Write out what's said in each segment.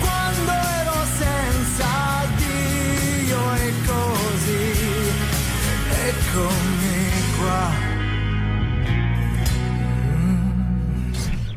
quando ero senza Dio e così, eccomi qua.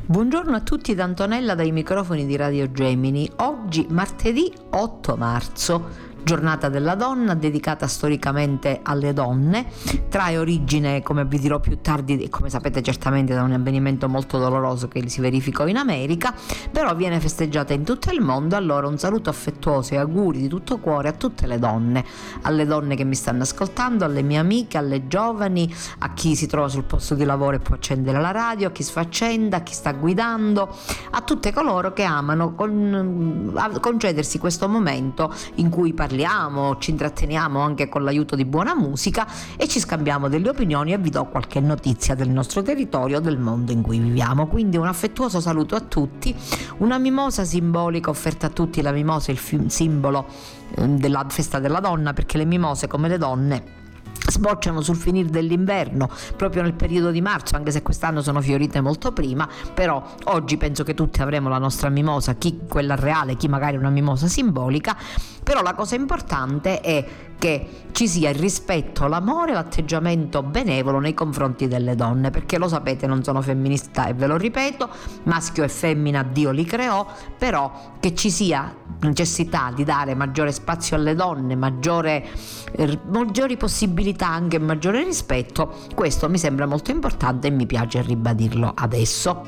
Buongiorno a tutti da Antonella dai microfoni di Radio Gemini. Oggi martedì 8 marzo giornata della donna dedicata storicamente alle donne, trae origine, come vi dirò più tardi, come sapete certamente da un avvenimento molto doloroso che si verificò in America, però viene festeggiata in tutto il mondo, allora un saluto affettuoso e auguri di tutto cuore a tutte le donne, alle donne che mi stanno ascoltando, alle mie amiche, alle giovani, a chi si trova sul posto di lavoro e può accendere la radio, a chi sfaccenda, a chi sta guidando, a tutte coloro che amano con, concedersi questo momento in cui parliamo parliamo, ci intratteniamo anche con l'aiuto di buona musica e ci scambiamo delle opinioni e vi do qualche notizia del nostro territorio, del mondo in cui viviamo. Quindi un affettuoso saluto a tutti, una mimosa simbolica offerta a tutti, la mimosa è il simbolo ehm, della festa della donna perché le mimose come le donne sbocciano sul finire dell'inverno, proprio nel periodo di marzo, anche se quest'anno sono fiorite molto prima, però oggi penso che tutti avremo la nostra mimosa, chi quella reale, chi magari una mimosa simbolica, però la cosa importante è che ci sia il rispetto, l'amore, l'atteggiamento benevolo nei confronti delle donne, perché lo sapete, non sono femminista e ve lo ripeto, maschio e femmina Dio li creò, però che ci sia necessità di dare maggiore spazio alle donne, maggiore, eh, maggiori possibilità, anche maggiore rispetto, questo mi sembra molto importante e mi piace ribadirlo adesso.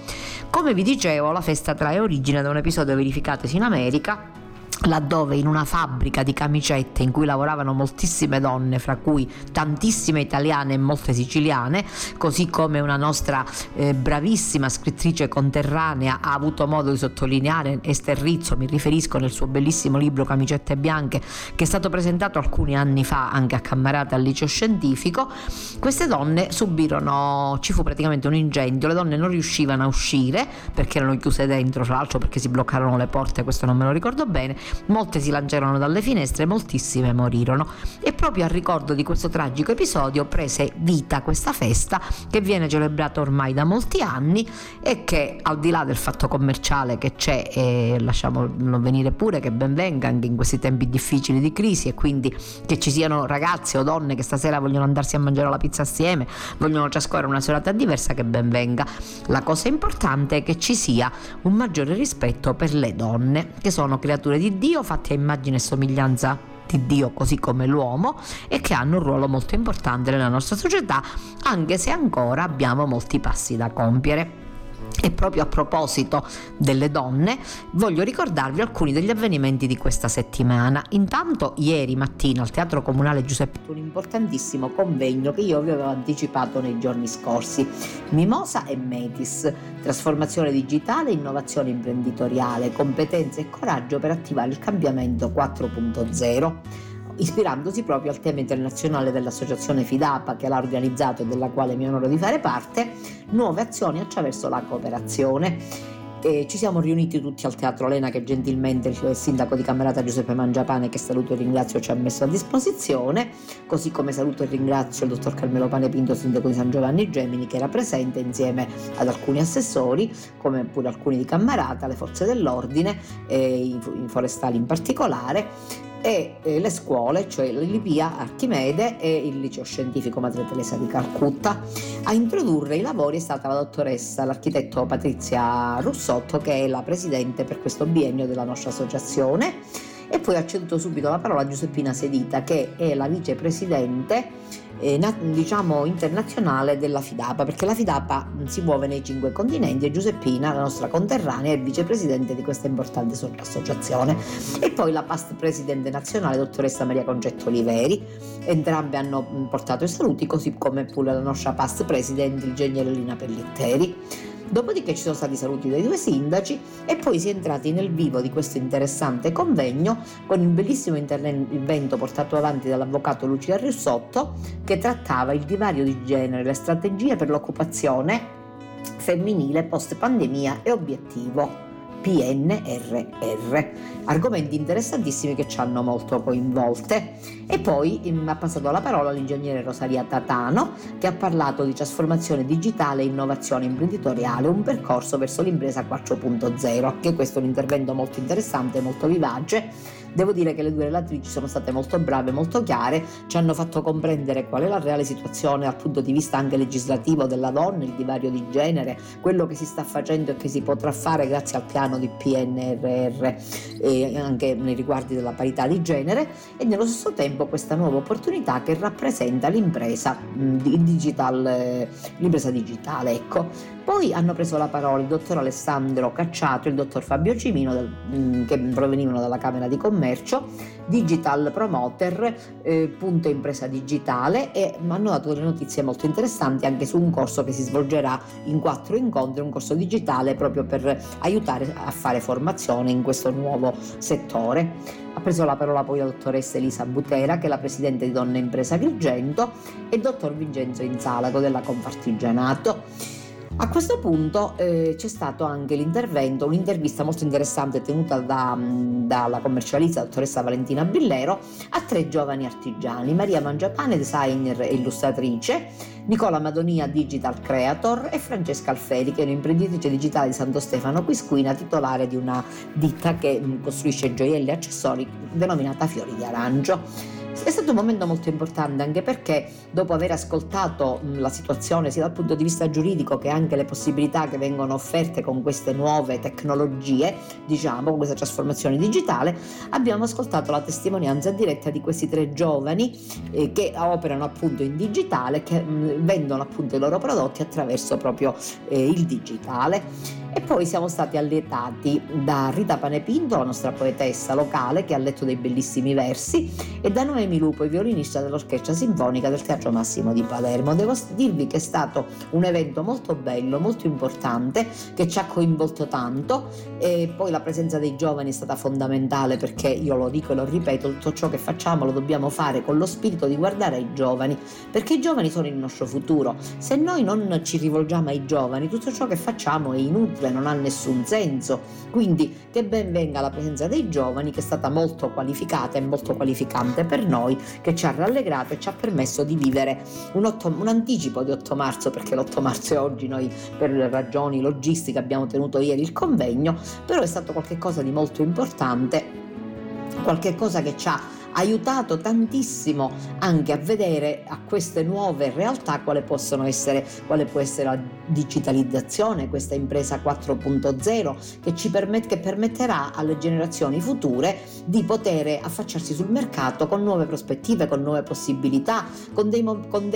Come vi dicevo, la festa trae origine da un episodio verificatosi in America laddove in una fabbrica di camicette in cui lavoravano moltissime donne, fra cui tantissime italiane e molte siciliane, così come una nostra eh, bravissima scrittrice conterranea ha avuto modo di sottolineare, Esther Rizzo, mi riferisco nel suo bellissimo libro Camicette Bianche, che è stato presentato alcuni anni fa anche a Cammarata al liceo scientifico, queste donne subirono, ci fu praticamente un incendio, le donne non riuscivano a uscire perché erano chiuse dentro, fra l'altro perché si bloccarono le porte, questo non me lo ricordo bene, molte si lanciarono dalle finestre, moltissime morirono. E proprio a ricordo di questo tragico episodio prese vita questa festa che viene celebrata ormai da molti anni e che al di là del fatto commerciale che c'è, e lasciamolo venire pure che ben venga anche in questi tempi difficili di crisi e quindi che ci siano ragazzi o donne che stasera vogliono andarsi a mangiare la pizza assieme, vogliono trascorrere una serata diversa, che ben venga. La cosa importante è che ci sia un maggiore rispetto per le donne che sono creature di Dio fatti a immagine e somiglianza di Dio così come l'uomo e che hanno un ruolo molto importante nella nostra società anche se ancora abbiamo molti passi da compiere. E proprio a proposito delle donne, voglio ricordarvi alcuni degli avvenimenti di questa settimana. Intanto, ieri mattina al Teatro Comunale Giuseppe un importantissimo convegno che io vi avevo anticipato nei giorni scorsi. Mimosa e Metis, trasformazione digitale, innovazione imprenditoriale, competenze e coraggio per attivare il cambiamento 4.0 ispirandosi proprio al tema internazionale dell'associazione FIDAPA che l'ha organizzato e della quale mi onoro di fare parte, nuove azioni attraverso la cooperazione. E ci siamo riuniti tutti al Teatro Lena che gentilmente il sindaco di Camerata Giuseppe Mangiapane che saluto e ringrazio ci ha messo a disposizione, così come saluto e ringrazio il dottor Carmelo Panepinto, sindaco di San Giovanni Gemini che era presente insieme ad alcuni assessori, come pure alcuni di Camerata, le forze dell'ordine, e i forestali in particolare e eh, le scuole, cioè l'Ilipia Archimede e il liceo scientifico Madre Teresa di Calcutta. A introdurre i lavori è stata la dottoressa, l'architetto Patrizia Russotto, che è la presidente per questo biennio della nostra associazione e poi ha subito la parola a Giuseppina Sedita che è la vicepresidente eh, diciamo internazionale della Fidapa perché la Fidapa si muove nei cinque continenti e Giuseppina la nostra conterranea è vicepresidente di questa importante associazione. E poi la past presidente nazionale dottoressa Maria Concetto Oliveri. Entrambe hanno portato i saluti così come pure la nostra past presidente ingegnere Lina Pellitteri Dopodiché ci sono stati i saluti dai due sindaci e poi si è entrati nel vivo di questo interessante convegno con il bellissimo intervento portato avanti dall'avvocato Lucia Riussotto che trattava il divario di genere, le strategie per l'occupazione femminile post pandemia e obiettivo. PNRR. Argomenti interessantissimi che ci hanno molto coinvolte. E poi mm, ha passato la parola l'ingegnere Rosaria Tatano che ha parlato di trasformazione digitale e innovazione imprenditoriale, un percorso verso l'impresa 4.0. Anche questo è un intervento molto interessante, molto vivace Devo dire che le due relatrici sono state molto brave, molto chiare, ci hanno fatto comprendere qual è la reale situazione dal punto di vista anche legislativo della donna, il divario di genere, quello che si sta facendo e che si potrà fare grazie al piano di PNRR e anche nei riguardi della parità di genere e nello stesso tempo questa nuova opportunità che rappresenta l'impresa, digital, l'impresa digitale. Ecco. Poi hanno preso la parola il dottor Alessandro Cacciato e il dottor Fabio Cimino che provenivano dalla Camera di Commercio commercio, digital promoter, eh, punto impresa digitale e mi hanno dato delle notizie molto interessanti anche su un corso che si svolgerà in quattro incontri, un corso digitale proprio per aiutare a fare formazione in questo nuovo settore. Ha preso la parola poi la dottoressa Elisa Butera, che è la presidente di Donna Impresa Agrigento, e il dottor Vincenzo Inzalago della Confartigianato. A questo punto eh, c'è stato anche l'intervento, un'intervista molto interessante tenuta da, dalla commercialista dottoressa Valentina Billero a tre giovani artigiani, Maria Mangiapane, designer e illustratrice, Nicola Madonia, digital creator e Francesca Alferi, che è un'imprenditrice digitale di Santo Stefano Quisquina, titolare di una ditta che costruisce gioielli e accessori denominata Fiori di Arancio. È stato un momento molto importante anche perché dopo aver ascoltato la situazione sia dal punto di vista giuridico che anche le possibilità che vengono offerte con queste nuove tecnologie, diciamo, con questa trasformazione digitale, abbiamo ascoltato la testimonianza diretta di questi tre giovani eh, che operano appunto in digitale, che mh, vendono appunto i loro prodotti attraverso proprio eh, il digitale. E poi siamo stati allietati da Rita Panepinto, la nostra poetessa locale, che ha letto dei bellissimi versi, e da Noemi Lupo, violinista dell'Orchestra Sinfonica del Teatro Massimo di Palermo. Devo dirvi che è stato un evento molto bello, molto importante, che ci ha coinvolto tanto e poi la presenza dei giovani è stata fondamentale perché io lo dico e lo ripeto, tutto ciò che facciamo lo dobbiamo fare con lo spirito di guardare ai giovani, perché i giovani sono il nostro futuro. Se noi non ci rivolgiamo ai giovani, tutto ciò che facciamo è inutile inutile, non ha nessun senso. Quindi che ben venga la presenza dei giovani che è stata molto qualificata e molto qualificante per noi, che ci ha rallegrato e ci ha permesso di vivere un, 8, un anticipo di 8 marzo, perché l'8 marzo è oggi noi per ragioni logistiche abbiamo tenuto ieri il convegno, però è stato qualcosa di molto importante, qualcosa che ci ha aiutato tantissimo anche a vedere a queste nuove realtà quale possono essere, quale può essere la digitalizzazione, questa impresa 4.0 che ci permette, che permetterà alle generazioni future di poter affacciarsi sul mercato con nuove prospettive, con nuove possibilità, con, dei, con,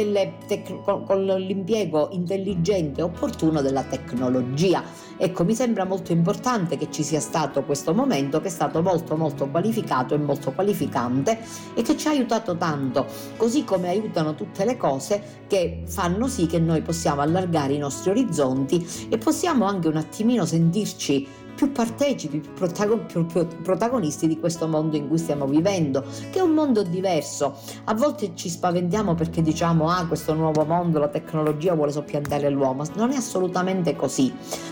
tec- con, con l'impiego intelligente e opportuno della tecnologia. Ecco, mi sembra molto importante che ci sia stato questo momento che è stato molto molto qualificato e molto qualificante e che ci ha aiutato tanto, così come aiutano tutte le cose che fanno sì che noi possiamo allargare i nostri orizzonti e possiamo anche un attimino sentirci più partecipi, più, protagon- più, più protagonisti di questo mondo in cui stiamo vivendo, che è un mondo diverso. A volte ci spaventiamo perché diciamo ah questo nuovo mondo, la tecnologia vuole soppiantare l'uomo, non è assolutamente così.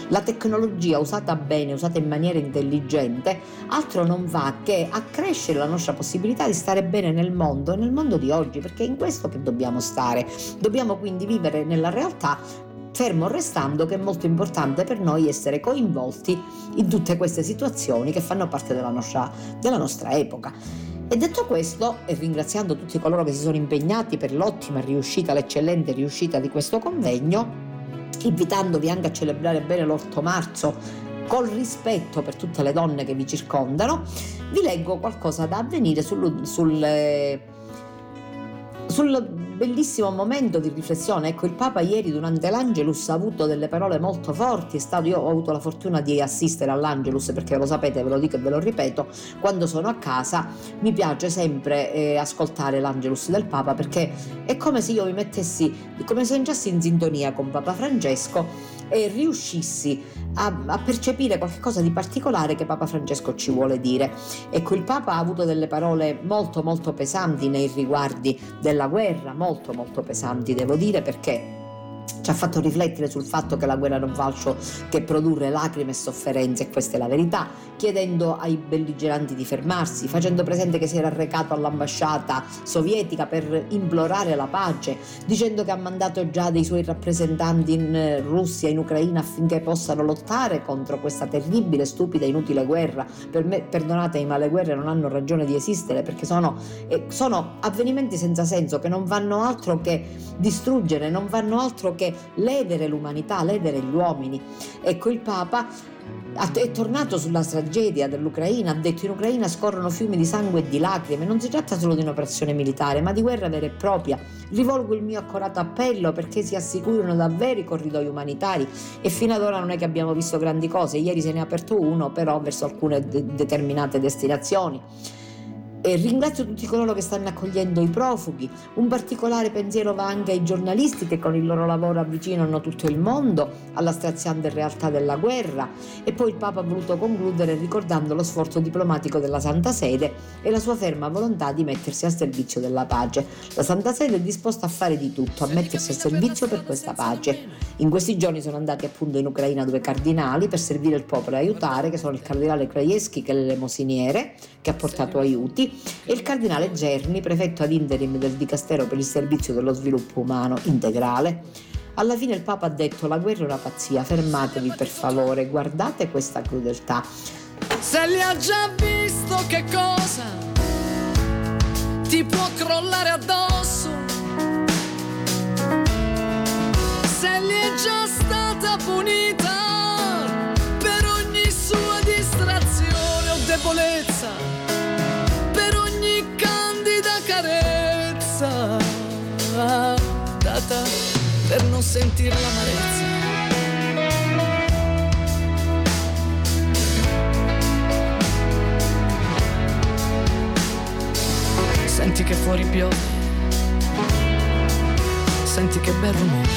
La tecnologia usata bene, usata in maniera intelligente, altro non va che accrescere la nostra possibilità di stare bene nel mondo e nel mondo di oggi, perché è in questo che dobbiamo stare. Dobbiamo quindi vivere nella realtà fermo restando che è molto importante per noi essere coinvolti in tutte queste situazioni che fanno parte della nostra, della nostra epoca. E detto questo, e ringraziando tutti coloro che si sono impegnati per l'ottima riuscita, l'eccellente riuscita di questo convegno, invitandovi anche a celebrare bene l'8 marzo col rispetto per tutte le donne che vi circondano, vi leggo qualcosa da avvenire sul, sul, sul bellissimo momento di riflessione. Ecco, il Papa ieri durante l'Angelus ha avuto delle parole molto forti. È stato, io ho avuto la fortuna di assistere all'Angelus perché lo sapete, ve lo dico e ve lo ripeto, quando sono a casa mi piace sempre eh, ascoltare l'Angelus del Papa perché è come se io mi mettessi, come se entrassi in sintonia con Papa Francesco e riuscissi a, a, percepire qualcosa di particolare che Papa Francesco ci vuole dire. Ecco, il Papa ha avuto delle parole molto molto pesanti nei riguardi della guerra, molto molto pesanti devo dire perché ci ha fatto riflettere sul fatto che la guerra non fa altro che produrre lacrime e sofferenze, e questa è la verità, chiedendo ai belligeranti di fermarsi, facendo presente che si era recato all'ambasciata sovietica per implorare la pace, dicendo che ha mandato già dei suoi rappresentanti in eh, Russia, in Ucraina affinché possano lottare contro questa terribile, stupida, inutile guerra. Per me, perdonatemi, ma le guerre non hanno ragione di esistere perché sono, eh, sono avvenimenti senza senso che non vanno altro che distruggere, non vanno altro che ledere l'umanità, ledere gli uomini. Ecco, il Papa è tornato sulla tragedia dell'Ucraina, ha detto in Ucraina scorrono fiumi di sangue e di lacrime, non si tratta solo di un'operazione militare, ma di guerra vera e propria. Rivolgo il mio accorato appello perché si assicurino davvero i corridoi umanitari e fino ad ora non è che abbiamo visto grandi cose, ieri se ne è aperto uno però verso alcune de- determinate destinazioni. E ringrazio tutti coloro che stanno accogliendo i profughi. Un particolare pensiero va anche ai giornalisti che con il loro lavoro avvicinano tutto il mondo alla straziante realtà della guerra. E poi il Papa ha voluto concludere ricordando lo sforzo diplomatico della Santa Sede e la sua ferma volontà di mettersi a servizio della pace. La Santa Sede è disposta a fare di tutto, a mettersi a servizio per questa pace. In questi giorni sono andati appunto in Ucraina due cardinali per servire il popolo e aiutare, che sono il cardinale Krajewski che è l'elemosiniere, che ha portato aiuti, e il cardinale Gerni, prefetto ad interim del Dicastero per il servizio dello sviluppo umano integrale. Alla fine il Papa ha detto la guerra è una pazzia, fermatevi per favore, guardate questa crudeltà. Se li ha già visto che cosa ti può crollare addosso, se li è già stata punita per ogni sua distrazione o debolezza data per non sentire l'amarezza. Senti che fuori piove, senti che bel rumore.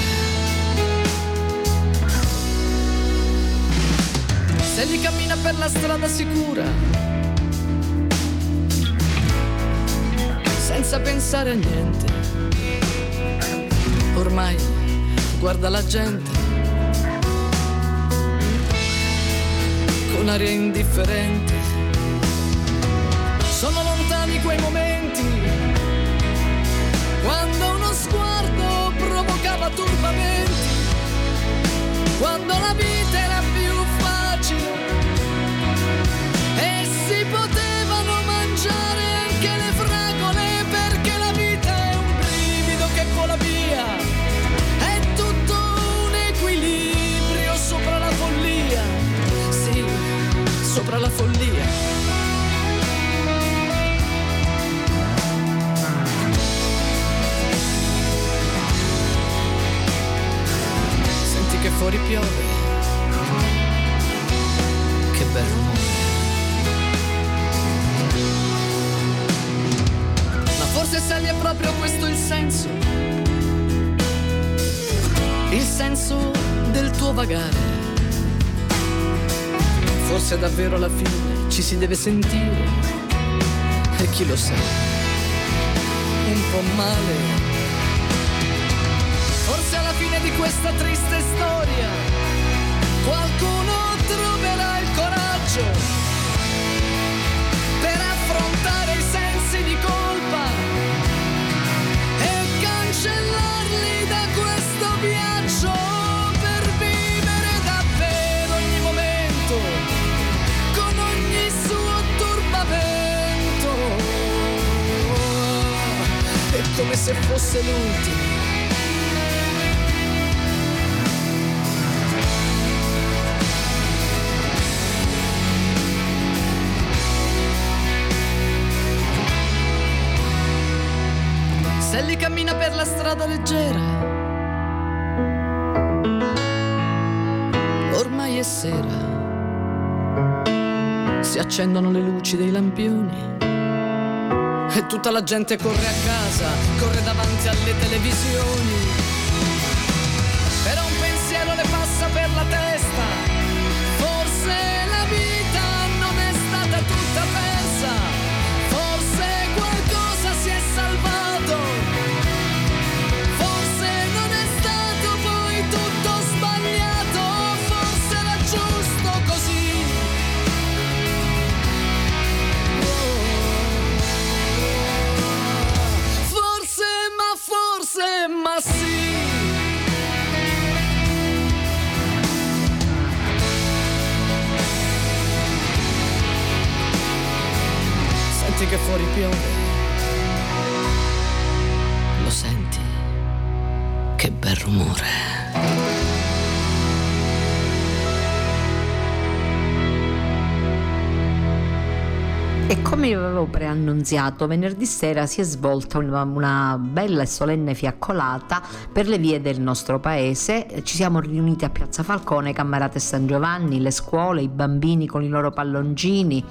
Se gli cammina per la strada sicura, senza pensare a niente. Ormai guarda la gente. Con aria indifferente. Sono lontani quei momenti. Quando uno sguardo provocava turbamenti, quando la vita fuori piove, che bel rumore. Ma forse sai è proprio questo il senso, il senso del tuo vagare Forse davvero alla fine ci si deve sentire. E chi lo sa, un po' male. Di questa triste storia qualcuno troverà il coraggio per affrontare i sensi di colpa e cancellarli da questo viaggio. come se fosse l'ultimo. Sally cammina per la strada leggera. Ormai è sera. Si accendono le luci dei lampioni. E tutta la gente corre a casa, corre davanti alle televisioni. Che fuori piove. Lo senti? Che bel rumore. Come vi avevo preannunziato, venerdì sera si è svolta una, una, bella e solenne fiaccolata per le vie del nostro paese. Ci siamo riuniti a Piazza Falcone, Cammarate San Giovanni, le scuole, i bambini con i loro palloncini,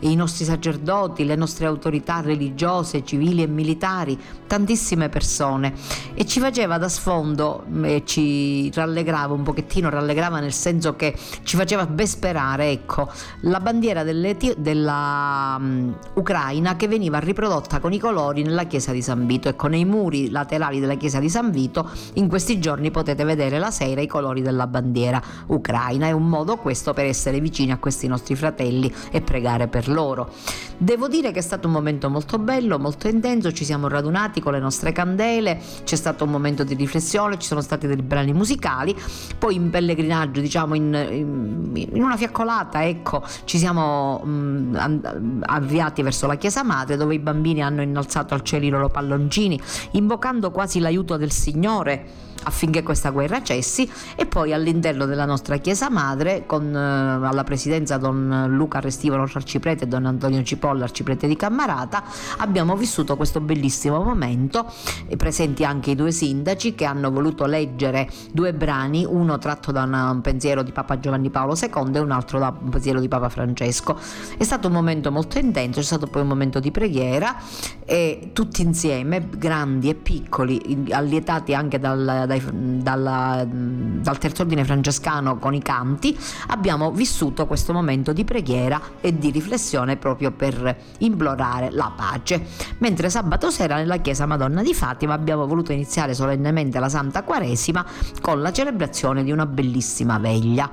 i nostri sacerdoti, le nostre autorità religiose, civili e militari, tantissime persone. E ci faceva da sfondo e ci rallegrava un pochettino, rallegrava nel senso che ci faceva ben sperare, ecco, la bandiera della ucraina che veniva riprodotta con i colori nella chiesa di San Vito. E con i muri laterali della chiesa di San Vito in questi giorni potete vedere la sera i colori della bandiera ucraina. È un modo questo per essere vicini a questi nostri fratelli e pregare per loro. Devo dire che è stato un momento molto bello molto intenso. Ci siamo radunati con le nostre candele c'è stato un momento di riflessione ci sono stati dei brani musicali poi in pellegrinaggio diciamo in, in, in una fiaccolata ecco ci siamo mh, avviati verso la chiesa madre dove i bambini hanno innalzato al cielo i loro palloncini invocando quasi l'aiuto del Signore affinché questa guerra cessi e poi all'interno della nostra chiesa madre con eh, alla presidenza Don Luca Restivolo arciprete e Don Antonio Cipolla arciprete di Cammarata abbiamo vissuto questo bellissimo momento. Presenti anche i due sindaci che hanno voluto leggere due brani uno tratto da un pensiero di Papa Giovanni Paolo II e un altro da un pensiero di Papa Francesco. È stato un momento molto intenso c'è stato poi un momento di preghiera e tutti insieme grandi e piccoli allietati anche dal dai, dalla, dal terzo ordine francescano con i canti, abbiamo vissuto questo momento di preghiera e di riflessione proprio per implorare la pace. Mentre sabato sera nella chiesa Madonna di Fatima abbiamo voluto iniziare solennemente la Santa Quaresima con la celebrazione di una bellissima veglia.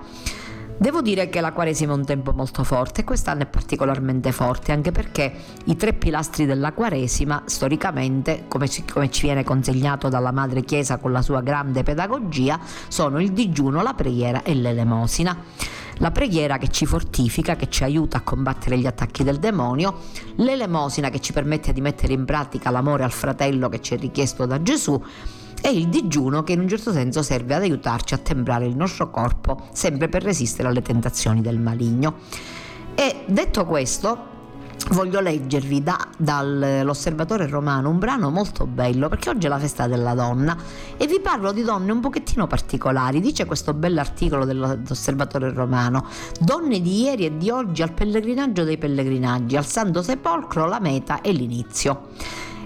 Devo dire che la Quaresima è un tempo molto forte e quest'anno è particolarmente forte anche perché i tre pilastri della Quaresima storicamente, come ci, come ci viene consegnato dalla Madre Chiesa con la sua grande pedagogia, sono il digiuno, la preghiera e l'elemosina. La preghiera che ci fortifica, che ci aiuta a combattere gli attacchi del demonio, l'elemosina che ci permette di mettere in pratica l'amore al fratello che ci è richiesto da Gesù e il digiuno che in un certo senso serve ad aiutarci a temprare il nostro corpo sempre per resistere alle tentazioni del maligno. E detto questo, voglio leggervi da, dall'osservatore romano un brano molto bello perché oggi è la festa della donna e vi parlo di donne un pochettino particolari dice questo bell'articolo dell'osservatore romano donne di ieri e di oggi al pellegrinaggio dei pellegrinaggi al santo sepolcro la meta e l'inizio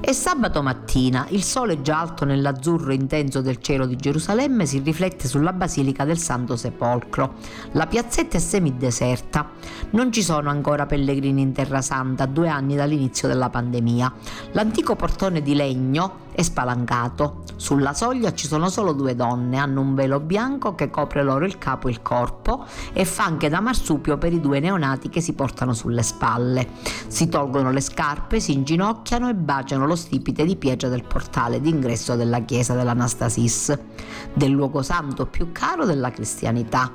e sabato mattina il sole già alto nell'azzurro intenso del cielo di Gerusalemme si riflette sulla basilica del Santo Sepolcro. La piazzetta è semideserta. Non ci sono ancora pellegrini in Terra Santa, due anni dall'inizio della pandemia. L'antico portone di legno è spalancato. Sulla soglia ci sono solo due donne, hanno un velo bianco che copre loro il capo e il corpo e fa anche da marsupio per i due neonati che si portano sulle spalle. Si tolgono le scarpe, si inginocchiano e baciano lo stipite di pietra del portale d'ingresso della chiesa dell'Anastasis, del luogo santo più caro della cristianità.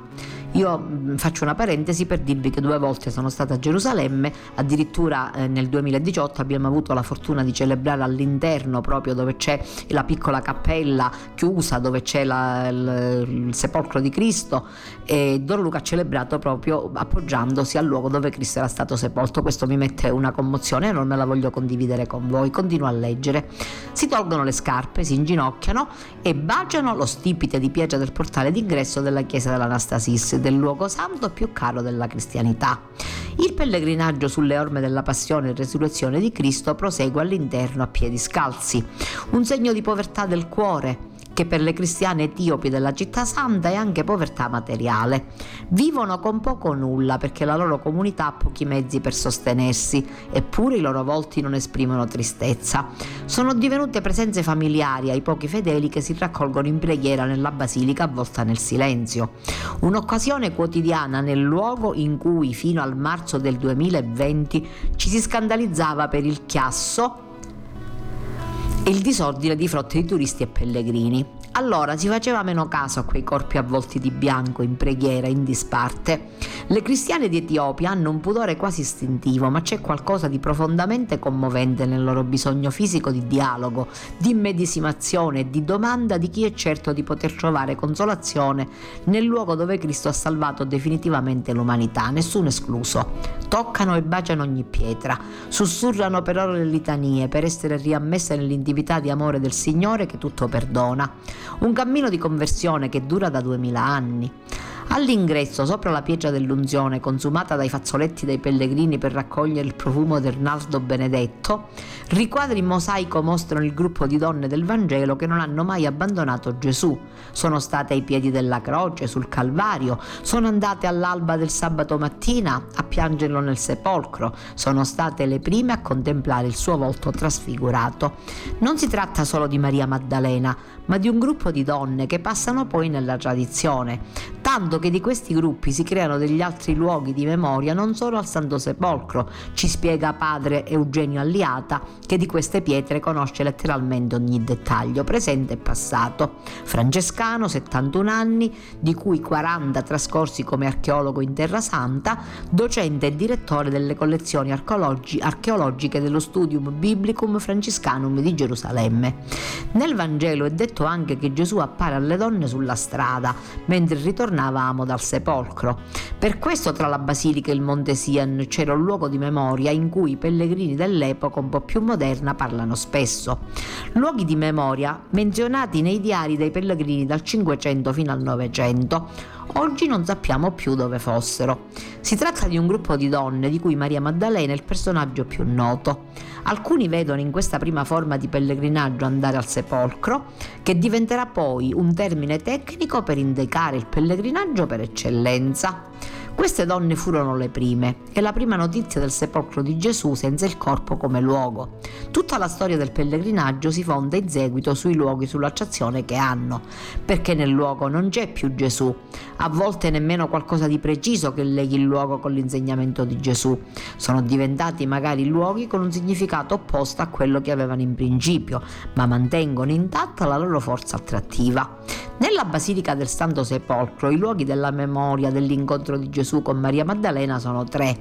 Io mm, faccio una parentesi per dirvi che due volte sono stata a Gerusalemme, addirittura eh, nel 2018 abbiamo avuto la fortuna di celebrare all'interno proprio dove c'è la piccola cappella chiusa, dove c'è la, il, il, sepolcro di Cristo e Don Luca ha celebrato proprio appoggiandosi al luogo dove Cristo era stato sepolto. Questo mi mette una commozione e non me la voglio condividere con voi. Continuo a leggere. Si tolgono le scarpe, si inginocchiano e baciano lo stipite di pietra del portale d'ingresso della chiesa dell'Anastasis del luogo santo più caro della cristianità. Il pellegrinaggio sulle orme della passione e resurrezione di Cristo prosegue all'interno a piedi scalzi, un segno di povertà del cuore, che per le cristiane etiopi della città santa è anche povertà materiale. Vivono con poco o nulla perché la loro comunità ha pochi mezzi per sostenersi, eppure i loro volti non esprimono tristezza. Sono divenute presenze familiari ai pochi fedeli che si raccolgono in preghiera nella basilica avvolta nel silenzio. Un'occasione quotidiana nel luogo in cui fino al marzo del 2020 ci si scandalizzava per il chiasso il disordine di frotte di turisti e pellegrini. Allora si faceva meno caso a quei corpi avvolti di bianco in preghiera in disparte. Le cristiane di Etiopia hanno un pudore quasi istintivo, ma c'è qualcosa di profondamente commovente nel loro bisogno fisico di dialogo, di immedesimazione e di domanda di chi è certo di poter trovare consolazione nel luogo dove Cristo ha salvato definitivamente l'umanità, nessuno escluso. Toccano e baciano ogni pietra, sussurrano per ore le litanie per essere riammesse nell'intimità di amore del Signore che tutto perdona. Un cammino di conversione che dura da duemila anni. All'ingresso, sopra la pietra dell'unzione, consumata dai fazzoletti dei pellegrini per raccogliere il profumo del nardo benedetto, riquadri in mosaico mostrano il gruppo di donne del Vangelo che non hanno mai abbandonato Gesù. Sono state ai piedi della croce, sul Calvario, sono andate all'alba del sabato mattina a piangerlo nel sepolcro, sono state le prime a contemplare il suo volto trasfigurato. Non si tratta solo di Maria Maddalena, ma di un gruppo di donne che passano poi nella tradizione, tanto che di questi gruppi si creano degli altri luoghi di memoria non solo al Santo Sepolcro, ci spiega padre Eugenio Alliata, che di queste pietre conosce letteralmente ogni dettaglio, presente e passato. Francescano, 71 anni, di cui 40 trascorsi come archeologo in Terra Santa, docente e direttore delle collezioni archeologi- archeologiche dello Studium Biblicum Franciscanum di Gerusalemme. Nel Vangelo è detto anche che Gesù appare alle donne sulla strada, mentre ritornava tornavamo dal sepolcro. Per questo tra la basilica e il Monte Sian c'era un luogo di memoria in cui i pellegrini dell'epoca un po' più moderna parlano spesso. Luoghi di memoria menzionati nei diari dei pellegrini dal 500 fino al 900 oggi non sappiamo più dove fossero. Si tratta di un gruppo di donne di cui Maria Maddalena è il personaggio più noto. Alcuni vedono in questa prima forma di pellegrinaggio andare al sepolcro, che diventerà poi un termine tecnico per indicare il pellegrinaggio per eccellenza. Queste donne furono le prime e la prima notizia del sepolcro di Gesù senza il corpo come luogo. Tutta la storia del pellegrinaggio si fonda in seguito sui luoghi sull'acciazione che hanno, perché nel luogo non c'è più Gesù, a volte nemmeno qualcosa di preciso che leghi il luogo con l'insegnamento di Gesù. Sono diventati magari luoghi con un significato opposto a quello che avevano in principio, ma mantengono intatta la loro forza attrattiva. Nella Basilica del Santo Sepolcro i luoghi della memoria dell'incontro di Gesù con Maria Maddalena sono tre.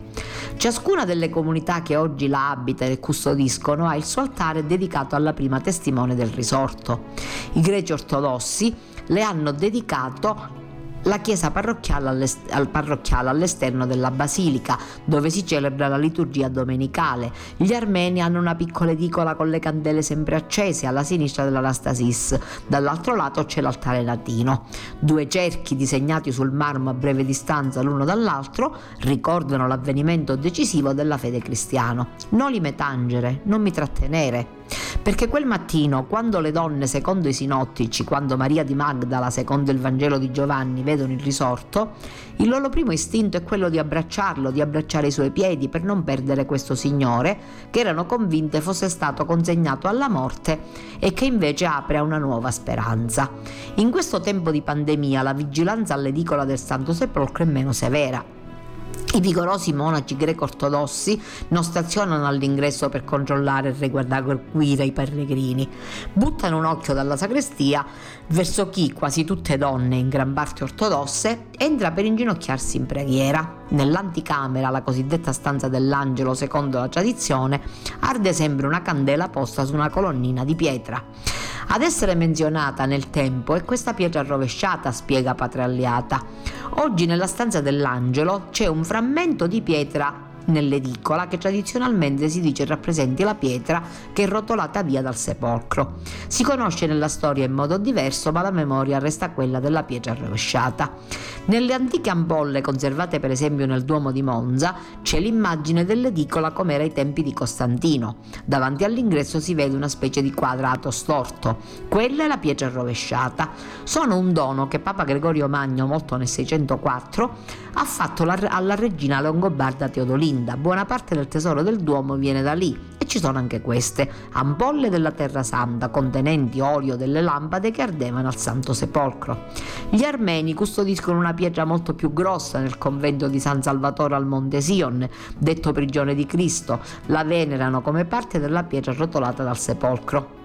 Ciascuna delle comunità che oggi la abitano e custodiscono ha il suo altare dedicato alla prima testimone del risorto. I greci ortodossi le hanno dedicato la chiesa parrocchiale, parrocchiale, all'esterno della basilica, dove si celebra la liturgia domenicale. Gli armeni hanno una piccola edicola con le candele sempre accese alla sinistra dell'Anastasis. Dall'altro lato c'è l'altare latino. Due cerchi disegnati sul marmo a breve distanza l'uno dall'altro ricordano l'avvenimento decisivo della fede cristiana. Non li metangere, non mi trattenere. Perché quel mattino, quando le donne, secondo i sinottici, quando Maria di Magdala, secondo il Vangelo di Giovanni, vedono il risorto, il loro primo istinto è quello di abbracciarlo, di abbracciare i suoi piedi per non perdere questo Signore, che erano convinte fosse stato consegnato alla morte e che invece apre a una nuova speranza. In questo tempo di pandemia la vigilanza all'edicola del Santo Sepolcro è meno severa, I vigorosi monaci greco-ortodossi non stazionano all'ingresso per controllare e riguardare i pellegrini. Buttano un occhio dalla sagrestia verso chi, quasi tutte donne in gran parte ortodosse, entra per inginocchiarsi in preghiera. Nell'anticamera, la cosiddetta stanza dell'angelo secondo la tradizione, arde sempre una candela posta su una colonnina di pietra. Ad essere menzionata nel tempo è questa pietra rovesciata, spiega Patralliata. Oggi nella stanza dell'angelo c'è un frammento di pietra nell'edicola che tradizionalmente si dice rappresenti la pietra che è rotolata via dal sepolcro. Si conosce nella storia in modo diverso, ma la memoria resta quella della pietra rovesciata. Nelle antiche ampolle conservate per esempio nel Duomo di Monza c'è l'immagine dell'edicola come era ai tempi di Costantino. Davanti all'ingresso si vede una specie di quadrato storto. Quella è la pietra rovesciata. Sono un dono che Papa Gregorio Magno, molto nel 604, ha fatto alla regina longobarda Teodolinda. Buona parte del tesoro del Duomo viene da lì e ci sono anche queste, ampolle della Terra Santa contenenti olio delle lampade che ardevano al Santo Sepolcro. Gli armeni custodiscono una pietra molto più grossa nel convento di San Salvatore al Monte Sion, detto prigione di Cristo, la venerano come parte della pietra rotolata dal sepolcro.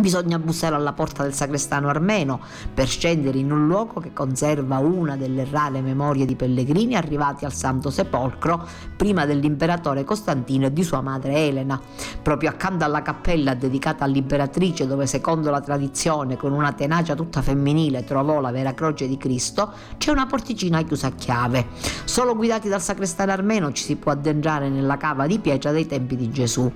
Bisogna bussare alla porta del sacrestano armeno per scendere in un luogo che conserva una delle rare memorie di pellegrini arrivati al Santo Sepolcro prima dell'imperatore Costantino e di sua madre Elena. Proprio accanto alla cappella dedicata all'imperatrice dove secondo la tradizione con una tenacia tutta femminile trovò la vera croce di Cristo, c'è una porticina chiusa a chiave. Solo guidati dal sacrestano armeno ci si può addentrare nella cava di pietra dei tempi di Gesù.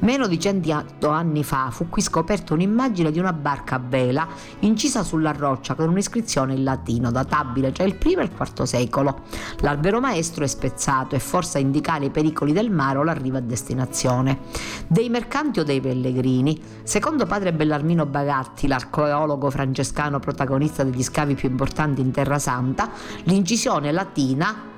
Meno di cento anni fa fu qui scoperto un un'immagine di una barca a vela incisa sulla roccia con un'iscrizione in latino databile tra il primo e il IV secolo. L'albero maestro è spezzato e forse a indicare i pericoli del mare o l'arrivo a destinazione. Dei mercanti o dei pellegrini? Secondo padre Bellarmino Bagatti, l'archeologo francescano protagonista degli scavi più importanti in Terra Santa, l'incisione latina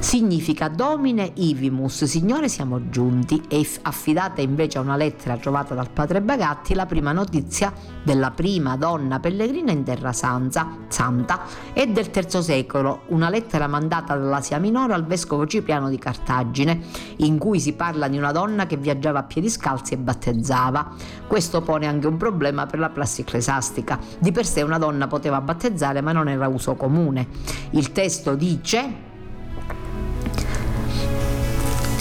significa Domine Ivimus, Signore siamo giunti, e affidata invece a una lettera trovata dal padre Bagatti la prima notizia della prima donna pellegrina in Terra Santa, Santa è del III secolo, una lettera mandata dall'Asia Minore al vescovo Cipriano di Cartagine, in cui si parla di una donna che viaggiava a piedi scalzi e battezzava. Questo pone anche un problema per la prassi ecclesiastica. Di per sé una donna poteva battezzare ma non era uso comune. Il testo dice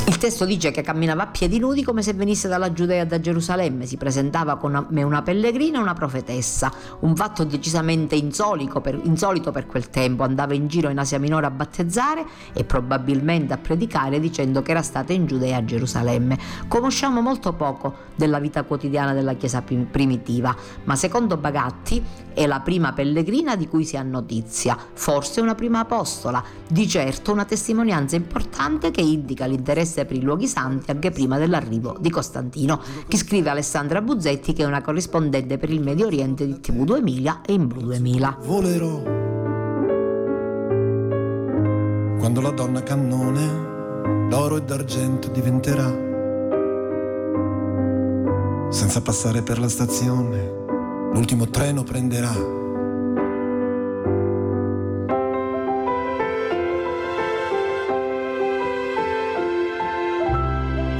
il testo dice che camminava a piedi nudi come se venisse dalla Giudea da Gerusalemme, si presentava come una pellegrina e una profetessa, un fatto decisamente insolito per, insolito per quel tempo, andava in giro in Asia Minore a battezzare e probabilmente a predicare dicendo che era stata in Giudea a Gerusalemme. Conosciamo molto poco della vita quotidiana della Chiesa primitiva, ma secondo Bagatti è la prima pellegrina di cui si ha notizia, forse una prima apostola, di certo una testimonianza importante che indica l'interesse per i luoghi santi anche prima dell'arrivo di Costantino. Chi scrive Alessandra Buzzetti che è una corrispondente per il Medio Oriente di TV 2000 e in Blu 2000. Volerò quando la donna cannone d'oro e d'argento diventerà senza passare per la stazione l'ultimo treno prenderà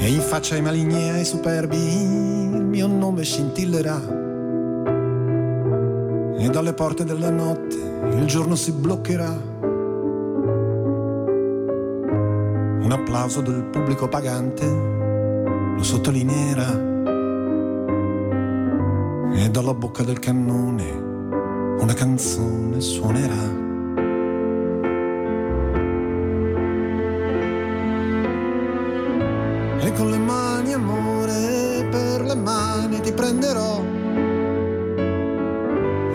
E in faccia ai maligni e ai superbi il mio nome scintillerà. E dalle porte della notte il giorno si bloccherà. Un applauso del pubblico pagante lo sottolineerà. E dalla bocca del cannone una canzone suonerà. Prenderò.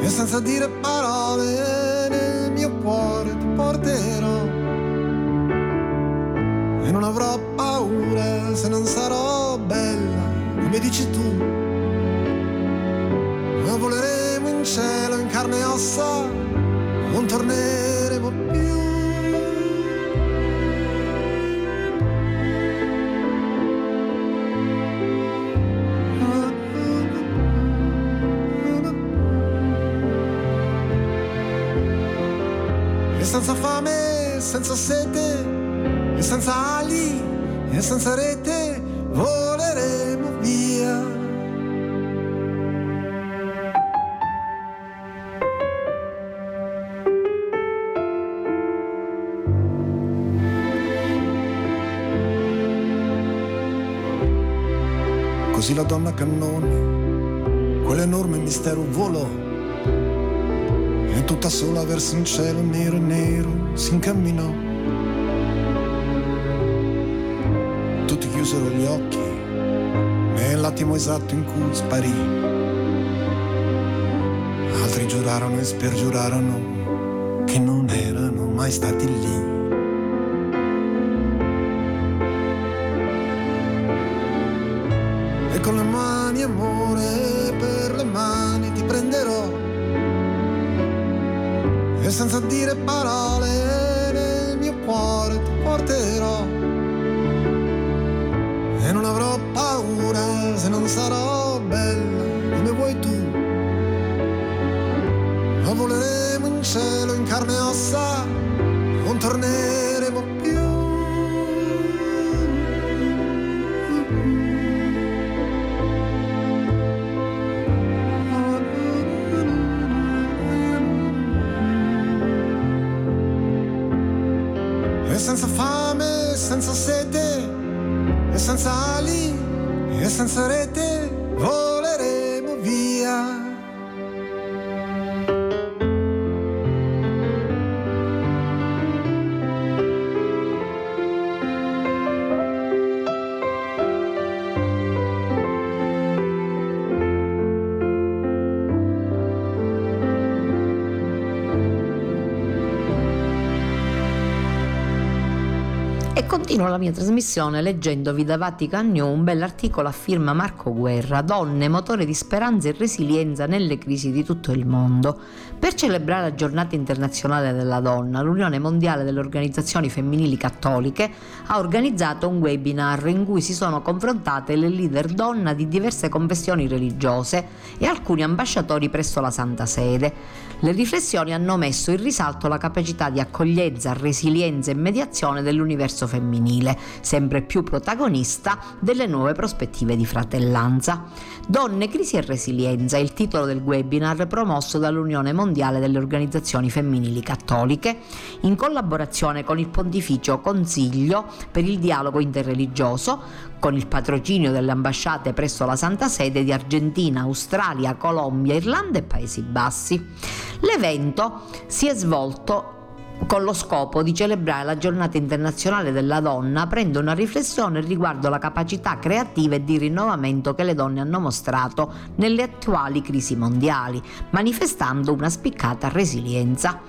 E senza dire parole nel mio cuore ti porterò. E non avrò paura se non sarò bella come dici tu volò. E tutta sola verso un cielo nero e nero si incamminò. Tutti chiusero gli occhi nell'attimo esatto in cui sparì. Altri giurarono e spergiurarono che non erano mai stati lì. con le mani amore, senza dire parole nel mio cuore ti porterò. E non avrò paura se non sarò bella come vuoi tu. Ma voleremo in cielo in carne e ossa non torneremo Continuo la mia trasmissione leggendovi da Vatican New un bell'articolo a firma Marco Guerra, Donne, motore di speranza e resilienza nelle crisi di tutto il mondo. Per celebrare la giornata internazionale della donna, l'Unione Mondiale delle Organizzazioni Femminili Cattoliche ha organizzato un webinar in cui si sono confrontate le leader donna di diverse confessioni religiose e alcuni ambasciatori presso la Santa Sede. Le riflessioni hanno messo in risalto la capacità di accoglienza, resilienza e mediazione dell'universo femminile, sempre più protagonista delle nuove prospettive di fratellanza. Donne, crisi e resilienza il titolo del webinar promosso dall'Unione Mondiale delle Organizzazioni Femminili Cattoliche in collaborazione con il Pontificio Consiglio per il dialogo interreligioso con il patrocinio delle ambasciate presso la Santa Sede di Argentina, Australia, Colombia, Irlanda e Paesi Bassi. L'evento si è svolto con lo scopo di celebrare la giornata internazionale della donna, aprendo una riflessione riguardo la capacità creativa e di rinnovamento che le donne hanno mostrato nelle attuali crisi mondiali, manifestando una spiccata resilienza.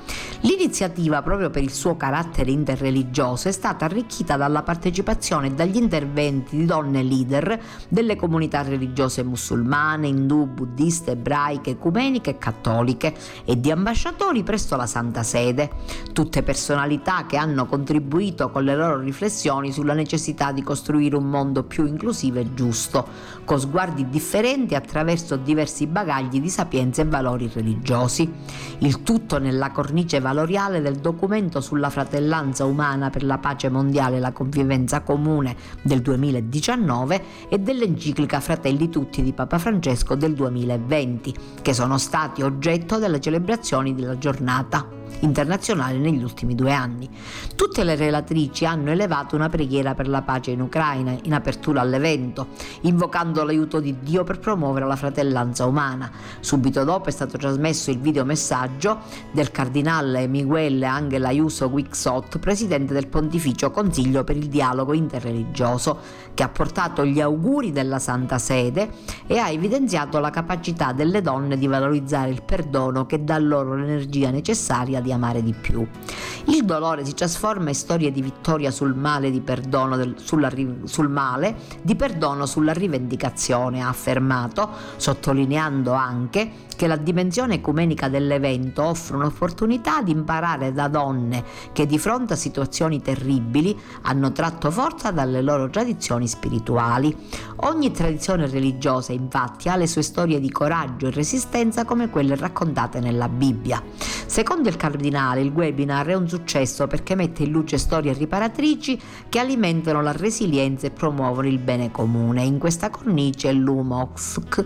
L'iniziativa, proprio per il suo carattere interreligioso, è stata arricchita dalla partecipazione e dagli interventi di donne leader delle comunità religiose musulmane, indù, buddiste, ebraiche, ecumeniche e cattoliche e di ambasciatori presso la Santa Sede tutte personalità che hanno contribuito con le loro riflessioni sulla necessità di costruire un mondo più inclusivo e giusto, con sguardi differenti attraverso diversi bagagli di sapienza e valori religiosi. Il tutto nella cornice valoriale del documento sulla fratellanza umana per la pace mondiale e la convivenza comune del 2019 e dell'enciclica Fratelli Tutti di Papa Francesco del 2020, che sono stati oggetto delle celebrazioni della giornata internazionale negli ultimi due anni. Tutte le relatrici hanno elevato una preghiera per la pace in Ucraina in apertura all'evento, invocando l'aiuto di Dio per promuovere la fratellanza umana. Subito dopo è stato trasmesso il videomessaggio del cardinale Miguel Angela Ayuso Quixot, presidente del Pontificio Consiglio per il dialogo interreligioso, che ha portato gli auguri della Santa Sede e ha evidenziato la capacità delle donne di valorizzare il perdono che dà loro l'energia necessaria di amare di più. Il dolore si trasforma in storie di vittoria sul male, di perdono del, sulla, sul male, di perdono sulla rivendicazione, ha affermato, sottolineando anche che la dimensione ecumenica dell'evento offre un'opportunità di imparare da donne che di fronte a situazioni terribili hanno tratto forza dalle loro tradizioni spirituali. Ogni tradizione religiosa infatti ha le sue storie di coraggio e resistenza come quelle raccontate nella Bibbia. Secondo il, car- cardinale, il webinar è un successo perché mette in luce storie riparatrici che alimentano la resilienza e promuovono il bene comune. In questa cornice l'UMOXC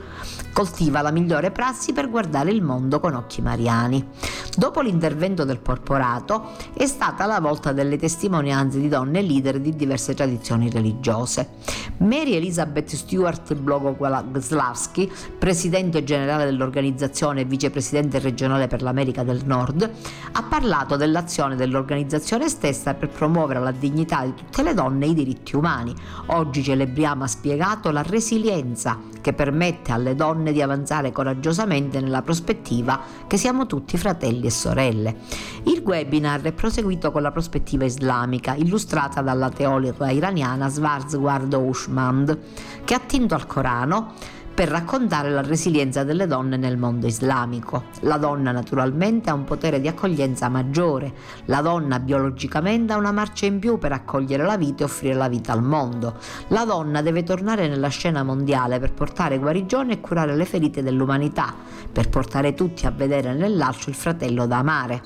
coltiva la migliore prassi per guardare il mondo con occhi mariani. Dopo l'intervento del porporato è stata la volta delle testimonianze di donne leader di diverse tradizioni religiose. Mary Elizabeth Stewart Blogoslavski, presidente generale dell'organizzazione e vicepresidente regionale per l'America del Nord, ha parlato dell'azione dell'organizzazione stessa per promuovere la dignità di tutte le donne e i diritti umani. Oggi celebriamo, ha spiegato, la resilienza che permette alle donne di avanzare coraggiosamente nella prospettiva che siamo tutti fratelli e sorelle. Il webinar è proseguito con la prospettiva islamica, illustrata dalla teologa iraniana Svarzgard Ushmand, che attinto al Corano per raccontare la resilienza delle donne nel mondo islamico. La donna naturalmente ha un potere di accoglienza maggiore, la donna biologicamente ha una marcia in più per accogliere la vita e offrire la vita al mondo. La donna deve tornare nella scena mondiale per portare guarigione e curare le ferite dell'umanità, per portare tutti a vedere nell'alcio il fratello da amare.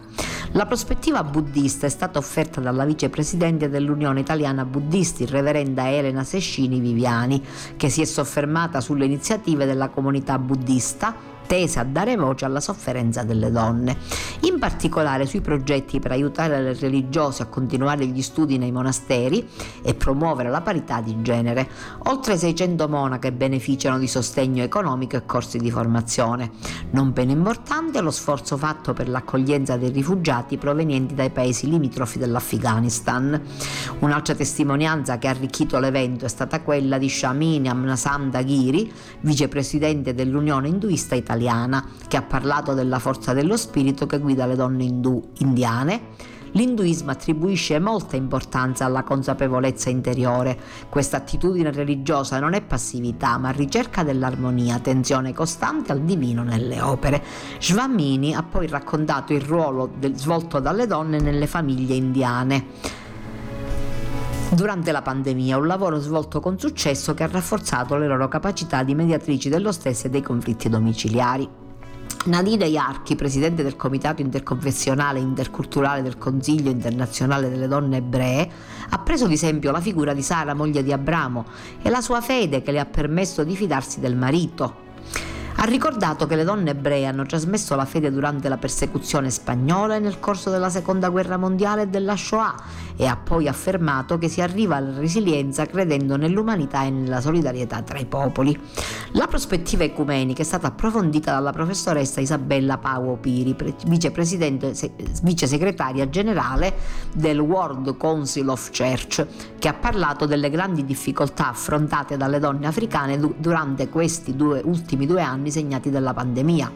La prospettiva buddista è stata offerta dalla vicepresidente dell'Unione Italiana Buddisti, reverenda Elena Sescini Viviani, che si è soffermata sulle iniziative della comunità buddista tese a dare voce alla sofferenza delle donne, in particolare sui progetti per aiutare le religiose a continuare gli studi nei monasteri e promuovere la parità di genere. Oltre 600 monache beneficiano di sostegno economico e corsi di formazione. Non meno importante è lo sforzo fatto per l'accoglienza dei rifugiati provenienti dai paesi limitrofi dell'Afghanistan. Un'altra testimonianza che ha arricchito l'evento è stata quella di Shamini Amnasam Daghiri, vicepresidente dell'Unione Induista Italiana italiana che ha parlato della forza dello spirito che guida le donne indù indiane. L'induismo attribuisce molta importanza alla consapevolezza interiore. Questa attitudine religiosa non è passività, ma ricerca dell'armonia, attenzione costante al divino nelle opere. Svamini ha poi raccontato il ruolo del, svolto dalle donne nelle famiglie indiane durante la pandemia, un lavoro svolto con successo che ha rafforzato le loro capacità di mediatrici dello stesso e dei conflitti domiciliari. Nadine Iarchi, presidente del Comitato Interconfessionale e Interculturale del Consiglio Internazionale delle Donne Ebree, ha preso ad esempio la figura di Sara, moglie di Abramo, e la sua fede che le ha permesso di fidarsi del marito, ha ricordato che le donne ebree hanno trasmesso la fede durante la persecuzione spagnola e nel corso della seconda guerra mondiale e della Shoah e ha poi affermato che si arriva alla resilienza credendo nell'umanità e nella solidarietà tra i popoli. La prospettiva ecumenica è stata approfondita dalla professoressa Isabella Pauo Piri, vicepresidente, vice segretaria generale del World Council of Church, che ha parlato delle grandi difficoltà affrontate dalle donne africane durante questi due, ultimi due anni segnati dalla pandemia.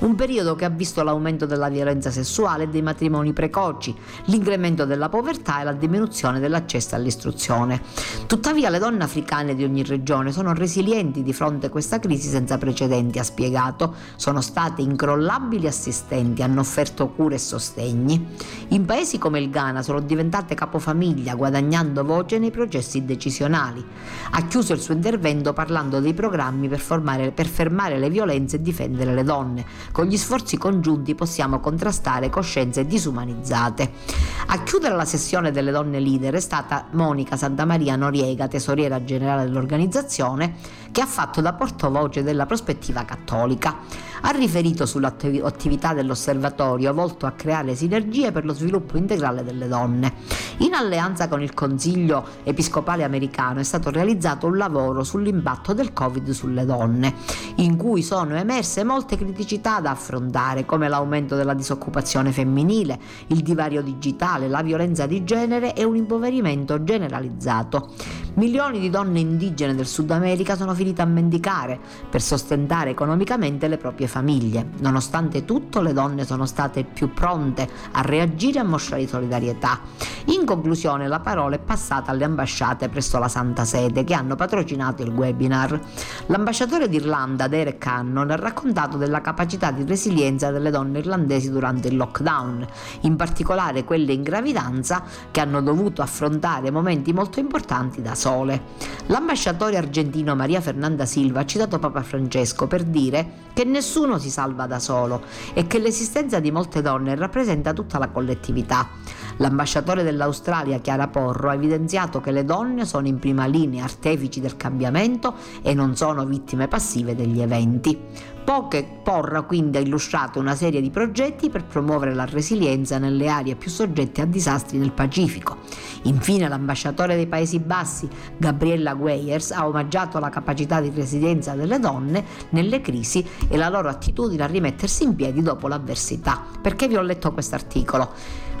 Un periodo che ha visto l'aumento della violenza sessuale e dei matrimoni precoci, l'incremento della povertà e la diminuzione dell'accesso all'istruzione. Tuttavia le donne africane di ogni regione sono resilienti di fronte a questa crisi senza precedenti, ha spiegato, sono state incrollabili assistenti, hanno offerto cure e sostegni. In paesi come il Ghana sono diventate capofamiglia, guadagnando voce nei processi decisionali. Ha chiuso il suo intervento parlando dei programmi per, formare, per fermare le violenze e difendere le donne. Con gli sforzi congiunti possiamo contrastare coscienze disumanizzate. A chiudere la sessione delle donne leader è stata Monica Santamaria Noriega, tesoriera generale dell'organizzazione, che ha fatto da portavoce della prospettiva cattolica. Ha riferito sull'attività dell'osservatorio volto a creare sinergie per lo sviluppo integrale delle donne. In alleanza con il Consiglio Episcopale Americano è stato realizzato un lavoro sull'impatto del Covid sulle donne, in cui sono emerse molte criticità da affrontare, come l'aumento della disoccupazione femminile, il divario digitale, la violenza di genere e un impoverimento generalizzato. Milioni di donne indigene del Sud America sono finite a mendicare per sostentare economicamente le proprie famiglie. Nonostante tutto, le donne sono state più pronte a reagire e a mostrare solidarietà. In conclusione, la parola è passata alle ambasciate presso la Santa Sede che hanno patrocinato il webinar. L'ambasciatore d'Irlanda, Derek Cannon, ha raccontato della capacità di resilienza delle donne irlandesi durante il lockdown, in particolare quelle in gravidanza che hanno dovuto affrontare momenti molto importanti da sole. L'ambasciatore argentino Maria Fernanda Silva ha citato Papa Francesco per dire che nessuno si salva da solo e che l'esistenza di molte donne rappresenta tutta la collettività. L'ambasciatore dell'Australia Chiara Porro ha evidenziato che le donne sono in prima linea artefici del cambiamento e non sono vittime passive degli eventi. Poche Porra quindi ha illustrato una serie di progetti per promuovere la resilienza nelle aree più soggette a disastri nel Pacifico. Infine l'ambasciatore dei Paesi Bassi, Gabriella Gueyers, ha omaggiato la capacità di resilienza delle donne nelle crisi e la loro attitudine a rimettersi in piedi dopo l'avversità. Perché vi ho letto questo articolo?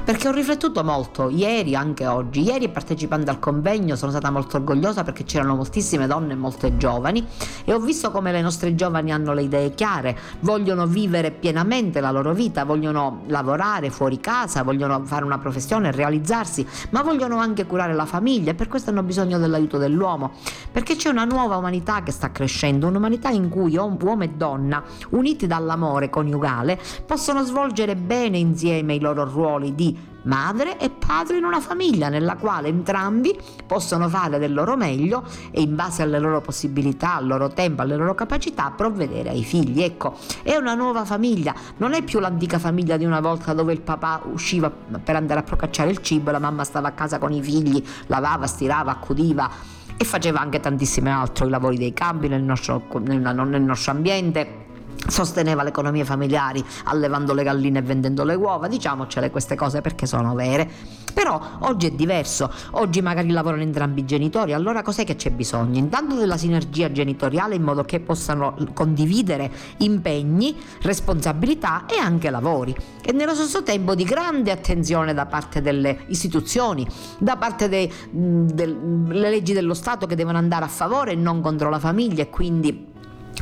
Perché ho riflettuto molto ieri, anche oggi. Ieri partecipando al convegno sono stata molto orgogliosa perché c'erano moltissime donne e molte giovani e ho visto come le nostre giovani hanno le idee chiare, vogliono vivere pienamente la loro vita, vogliono lavorare fuori casa, vogliono fare una professione, realizzarsi, ma vogliono anche curare la famiglia e per questo hanno bisogno dell'aiuto dell'uomo, perché c'è una nuova umanità che sta crescendo, un'umanità in cui uomo e donna, uniti dall'amore coniugale, possono svolgere bene insieme i loro ruoli di madre e padre in una famiglia nella quale entrambi possono fare del loro meglio e in base alle loro possibilità, al loro tempo, alle loro capacità provvedere ai figli. Ecco, è una nuova famiglia, non è più l'antica famiglia di una volta dove il papà usciva per andare a procacciare il cibo la mamma stava a casa con i figli, lavava, stirava, accudiva e faceva anche tantissime altre, i lavori dei campi nel nostro, nel nostro ambiente sosteneva le economie familiari allevando le galline e vendendo le uova, diciamocele queste cose perché sono vere. Però oggi è diverso, oggi magari lavorano entrambi i genitori, allora cos'è che c'è bisogno? Intanto della sinergia genitoriale in modo che possano condividere impegni, responsabilità e anche lavori e nello stesso tempo di grande attenzione da parte delle istituzioni, da parte delle leggi dello Stato che devono andare a favore e non contro la famiglia e quindi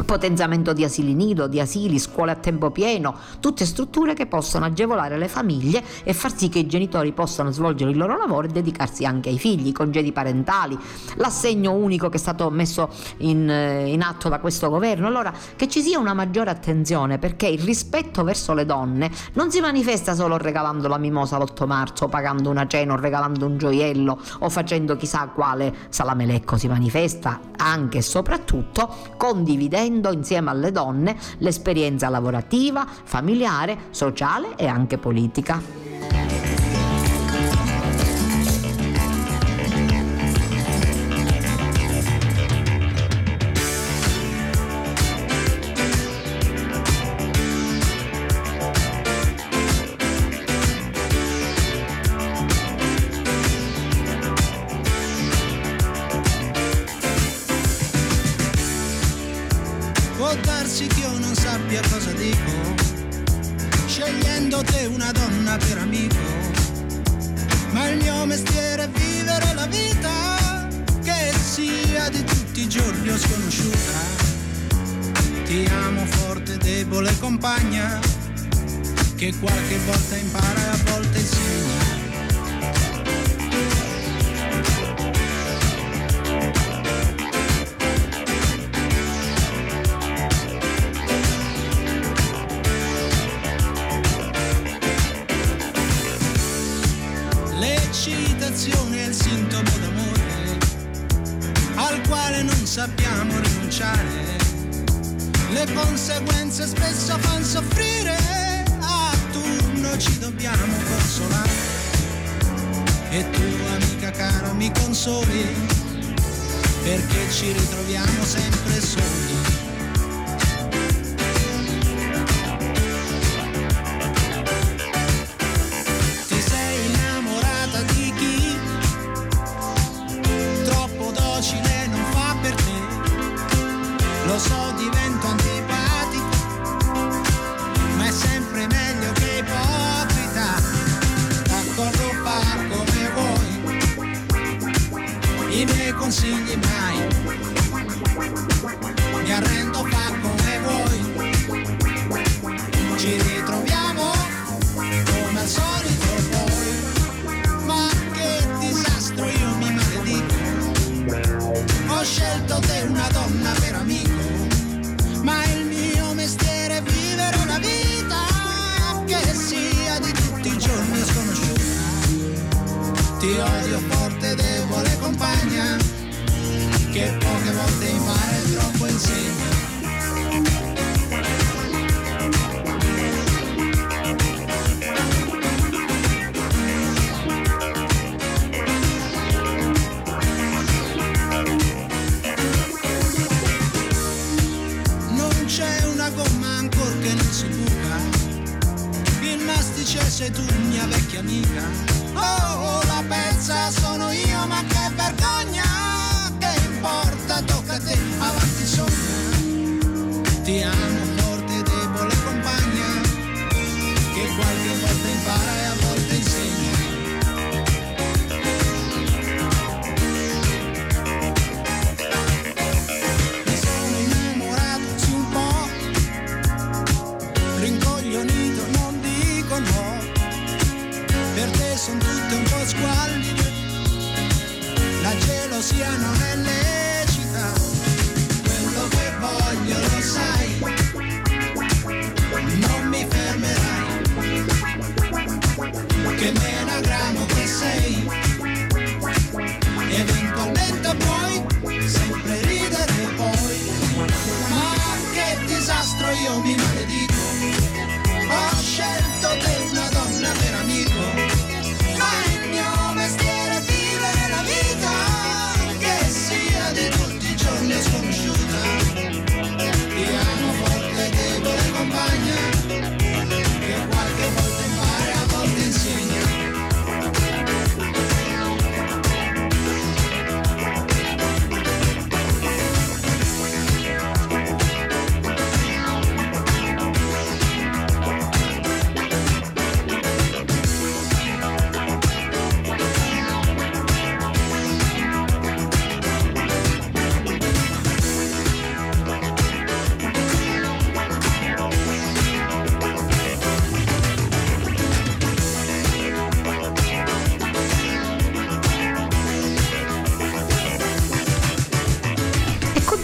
potenziamento di asili nido, di asili, scuole a tempo pieno, tutte strutture che possono agevolare le famiglie e far sì che i genitori possano svolgere il loro lavoro e dedicarsi anche ai figli, congedi parentali, l'assegno unico che è stato messo in, eh, in atto da questo governo. Allora che ci sia una maggiore attenzione perché il rispetto verso le donne non si manifesta solo regalando la mimosa l'8 marzo, pagando una cena o regalando un gioiello o facendo chissà quale salamelecco, si manifesta anche e soprattutto condividendo condividendo insieme alle donne l'esperienza lavorativa, familiare, sociale e anche politica. Ho scelto te una donna per avanti sopra. Ti amo forte, debole compagna, che qualche volta impara e a volte insegna. Mi sono innamorato di un po', rincoglionito non dico no, per te sono tutte un po' squalide, la gelosia non è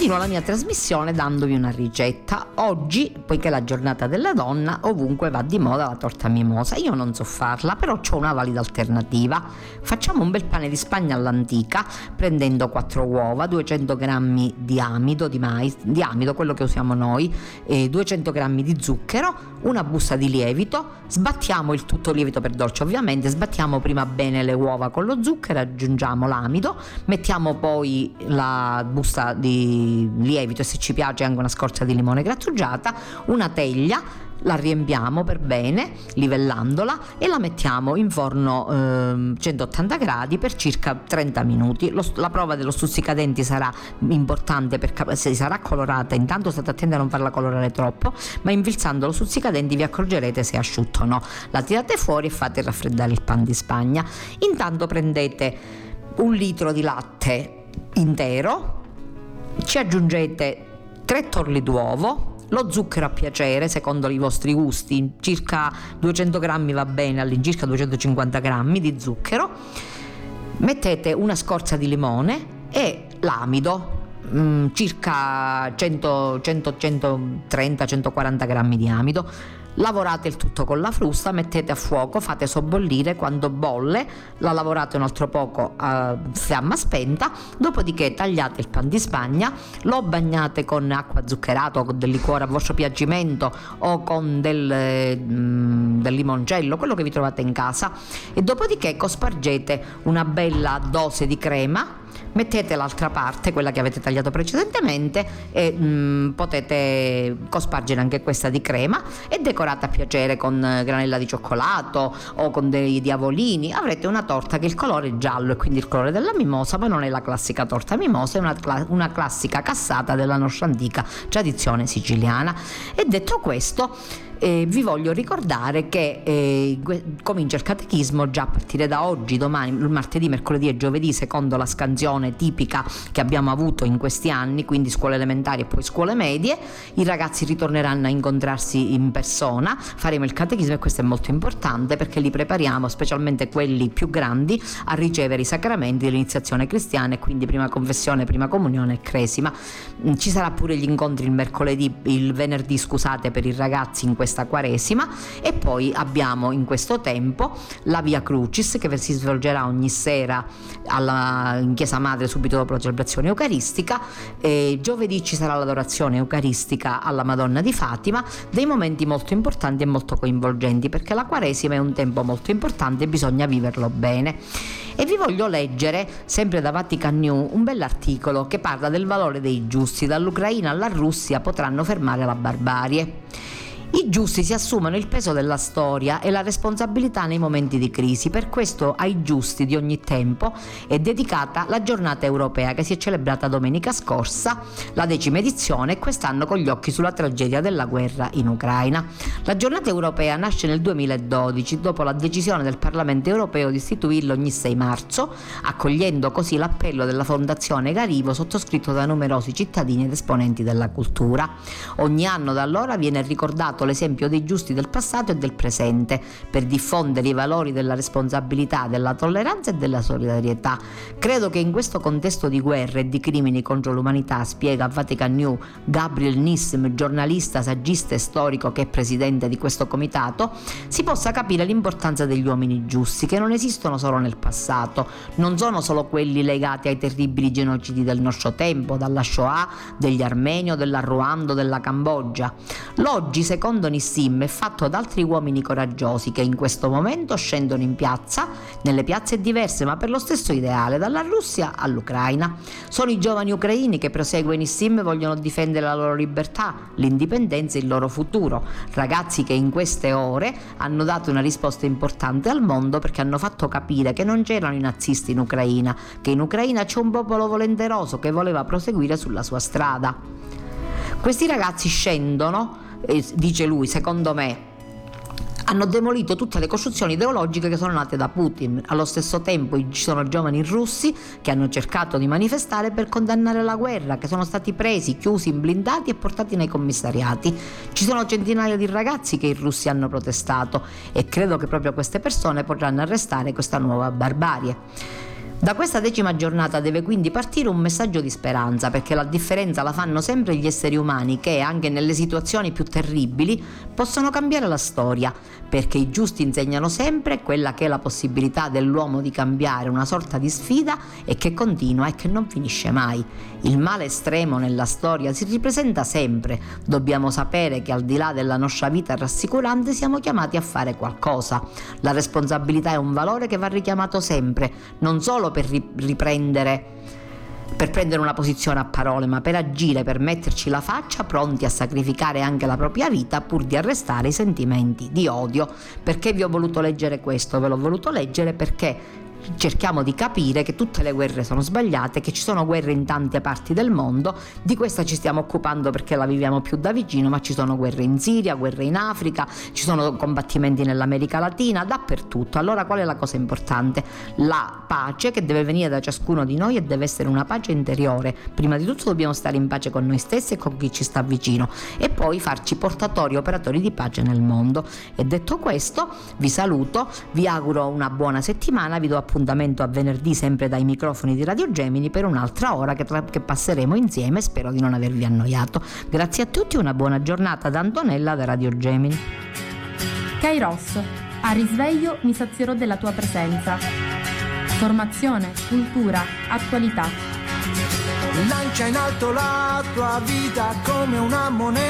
continuo la mia trasmissione dandovi una ricetta. Oggi, poiché è la giornata della donna, ovunque va di moda la torta mimosa. Io non so farla, però ho una valida alternativa. Facciamo un bel pane di Spagna all'antica, prendendo 4 uova, 200 g di amido, di mais, di amido, quello che usiamo noi, e 200 g di zucchero, una busta di lievito, sbattiamo il tutto lievito per dolce ovviamente, sbattiamo prima bene le uova con lo zucchero, aggiungiamo l'amido, mettiamo poi la busta di lievito e se ci piace anche una scorza di limone grattugiata, una teglia la riempiamo per bene livellandola e la mettiamo in forno eh, 180 gradi per circa 30 minuti. Lo, la prova dello stuzzicadenti sarà importante perché se sarà colorata intanto state attenti a non farla colorare troppo ma invilzando lo stuzzicadenti vi accorgerete se è asciutto o no. La tirate fuori e fate raffreddare il pan di spagna. Intanto prendete un litro di latte intero ci aggiungete 3 torli d'uovo, lo zucchero a piacere secondo i vostri gusti, circa 200 grammi va bene, all'incirca 250 grammi di zucchero, mettete una scorza di limone e l'amido, mm, circa 100, 100, 130, 140 grammi di amido lavorate il tutto con la frusta, mettete a fuoco, fate sobbollire, quando bolle la lavorate un altro poco a fiamma spenta, dopodiché tagliate il pan di spagna, lo bagnate con acqua zuccherata o con del liquore a vostro piacimento o con del, mm, del limoncello, quello che vi trovate in casa. E dopodiché cospargete una bella dose di crema mettete l'altra parte, quella che avete tagliato precedentemente e mh, mm, potete cospargere anche questa di crema e decorata a piacere con granella di cioccolato o con dei diavolini, avrete una torta che il colore è giallo e quindi il colore della mimosa, ma non è la classica torta mimosa, è una, una classica cassata della nostra antica tradizione siciliana. E detto questo, eh, vi voglio ricordare che eh, comincia il catechismo già a partire da oggi, domani, martedì, mercoledì e giovedì, secondo la scansione tipica che abbiamo avuto in questi anni, quindi scuole elementari e poi scuole medie. I ragazzi ritorneranno a incontrarsi in persona, faremo il catechismo e questo è molto importante perché li prepariamo, specialmente quelli più grandi, a ricevere i sacramenti dell'iniziazione cristiana e quindi prima confessione, prima comunione e cresima. Ci sarà pure gli incontri il mercoledì, il venerdì, scusate, per i ragazzi in questo questa Quaresima e poi abbiamo in questo tempo la Via Crucis che si svolgerà ogni sera alla, in Chiesa Madre subito dopo la celebrazione eucaristica e giovedì ci sarà l'adorazione eucaristica alla Madonna di Fatima, dei momenti molto importanti e molto coinvolgenti perché la Quaresima è un tempo molto importante e bisogna viverlo bene. E vi voglio leggere, sempre da Vatican New, un bell'articolo che parla del valore dei giusti. Dall'Ucraina alla Russia potranno fermare la barbarie. I giusti si assumono il peso della storia e la responsabilità nei momenti di crisi, per questo ai giusti di ogni tempo è dedicata la giornata europea che si è celebrata domenica scorsa, la decima edizione, e quest'anno con gli occhi sulla tragedia della guerra in Ucraina. La giornata europea nasce nel 2012 dopo la decisione del Parlamento europeo di istituirla ogni 6 marzo, accogliendo così l'appello della Fondazione Garivo sottoscritto da numerosi cittadini ed esponenti della cultura. Ogni anno da allora viene ricordato dato l'esempio dei giusti del passato e del presente per diffondere i valori della responsabilità, della tolleranza e della solidarietà. Credo che in questo contesto di guerre e di crimini contro l'umanità, spiega a Vatican New Gabriel Nissim, giornalista, saggista e storico che è presidente di questo comitato, si possa capire l'importanza degli uomini giusti che non esistono solo nel passato, non sono solo quelli legati ai terribili genocidi del nostro tempo, dalla Shoah, degli Armeni o della Ruanda della Cambogia. L'oggi, secondo secondo Nissim è fatto da altri uomini coraggiosi che in questo momento scendono in piazza, nelle piazze diverse ma per lo stesso ideale, dalla Russia all'Ucraina. Sono i giovani ucraini che prosegue Nissim e vogliono difendere la loro libertà, l'indipendenza e il loro futuro. Ragazzi che in queste ore hanno dato una risposta importante al mondo perché hanno fatto capire che non c'erano i nazisti in Ucraina, che in Ucraina c'è un popolo volenteroso che voleva proseguire sulla sua strada. Questi ragazzi scendono eh, dice lui, secondo me, hanno demolito tutte le costruzioni ideologiche che sono nate da Putin. Allo stesso tempo ci sono giovani russi che hanno cercato di manifestare per condannare la guerra, che sono stati presi, chiusi in blindati e portati nei commissariati. Ci sono centinaia di ragazzi che i russi hanno protestato e credo che proprio queste persone potranno arrestare questa nuova barbarie. Da questa decima giornata deve quindi partire un messaggio di speranza, perché la differenza la fanno sempre gli esseri umani che, anche nelle situazioni più terribili, possono cambiare la storia, perché i giusti insegnano sempre quella che è la possibilità dell'uomo di cambiare, una sorta di sfida e che continua e che non finisce mai. Il male estremo nella storia si ripresenta sempre, dobbiamo sapere che al di là della nostra vita rassicurante siamo chiamati a fare qualcosa. La responsabilità è un valore che va richiamato sempre, non solo solo per riprendere per prendere una posizione a parole, ma per agire, per metterci la faccia, pronti a sacrificare anche la propria vita pur di arrestare i sentimenti di odio. Perché vi ho voluto leggere questo? Ve l'ho voluto leggere perché cerchiamo di capire che tutte le guerre sono sbagliate, che ci sono guerre in tante parti del mondo, di questa ci stiamo occupando perché la viviamo più da vicino, ma ci sono guerre in Siria, guerre in Africa, ci sono combattimenti nell'America Latina, dappertutto. Allora qual è la cosa importante? La pace che deve venire da ciascuno di noi e deve essere una pace interiore. Prima di tutto dobbiamo stare in pace con noi stessi e con chi ci sta vicino e poi farci portatori, operatori di pace nel mondo. E detto questo, vi saluto, vi auguro una buona settimana, vi do appunto appuntamento a venerdì sempre dai microfoni di Radio Gemini per un'altra ora che, tra- che passeremo insieme. Spero di non avervi annoiato. Grazie a tutti, una buona giornata da Antonella da Radio Gemini. Kairos, a risveglio mi sazierò della tua presenza. Formazione, cultura, attualità. Lancia in alto la tua vita come una moneta